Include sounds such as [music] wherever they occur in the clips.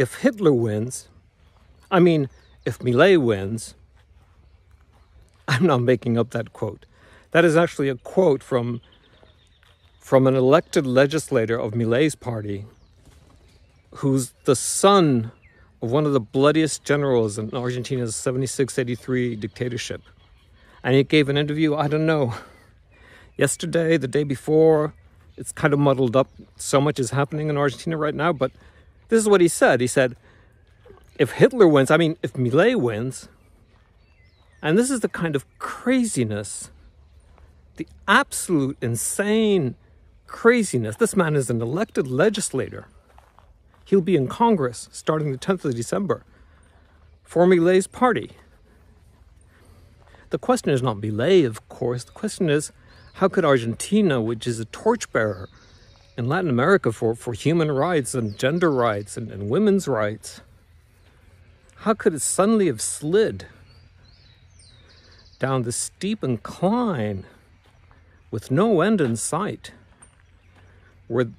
if Hitler wins, I mean, if Milei wins, I'm not making up that quote. That is actually a quote from, from an elected legislator of Milei's party, who's the son of one of the bloodiest generals in Argentina's 76 83 dictatorship. And he gave an interview, I don't know, yesterday, the day before. It's kind of muddled up. So much is happening in Argentina right now. But this is what he said. He said, if Hitler wins, I mean, if Milei wins, and this is the kind of craziness, the absolute insane craziness. This man is an elected legislator. He'll be in Congress starting the 10th of December for Milei's party. The question is not Milei, of course. The question is how could Argentina, which is a torchbearer in Latin America for, for human rights and gender rights and, and women's rights, how could it suddenly have slid down the steep incline with no end in sight, where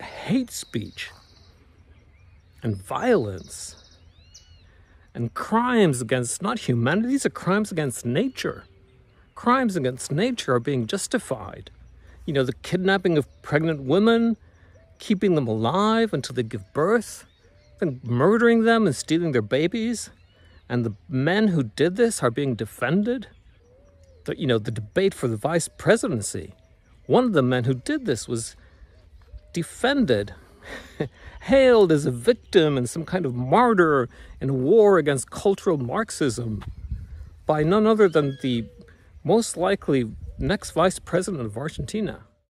hate speech and violence and crimes against not humanity, these are crimes against nature. Crimes against nature are being justified. You know, the kidnapping of pregnant women, keeping them alive until they give birth, then murdering them and stealing their babies. And the men who did this are being defended. The, you know, the debate for the vice presidency. One of the men who did this was defended [laughs] hailed as a victim and some kind of martyr in a war against cultural Marxism by none other than the most likely next vice president of Argentina.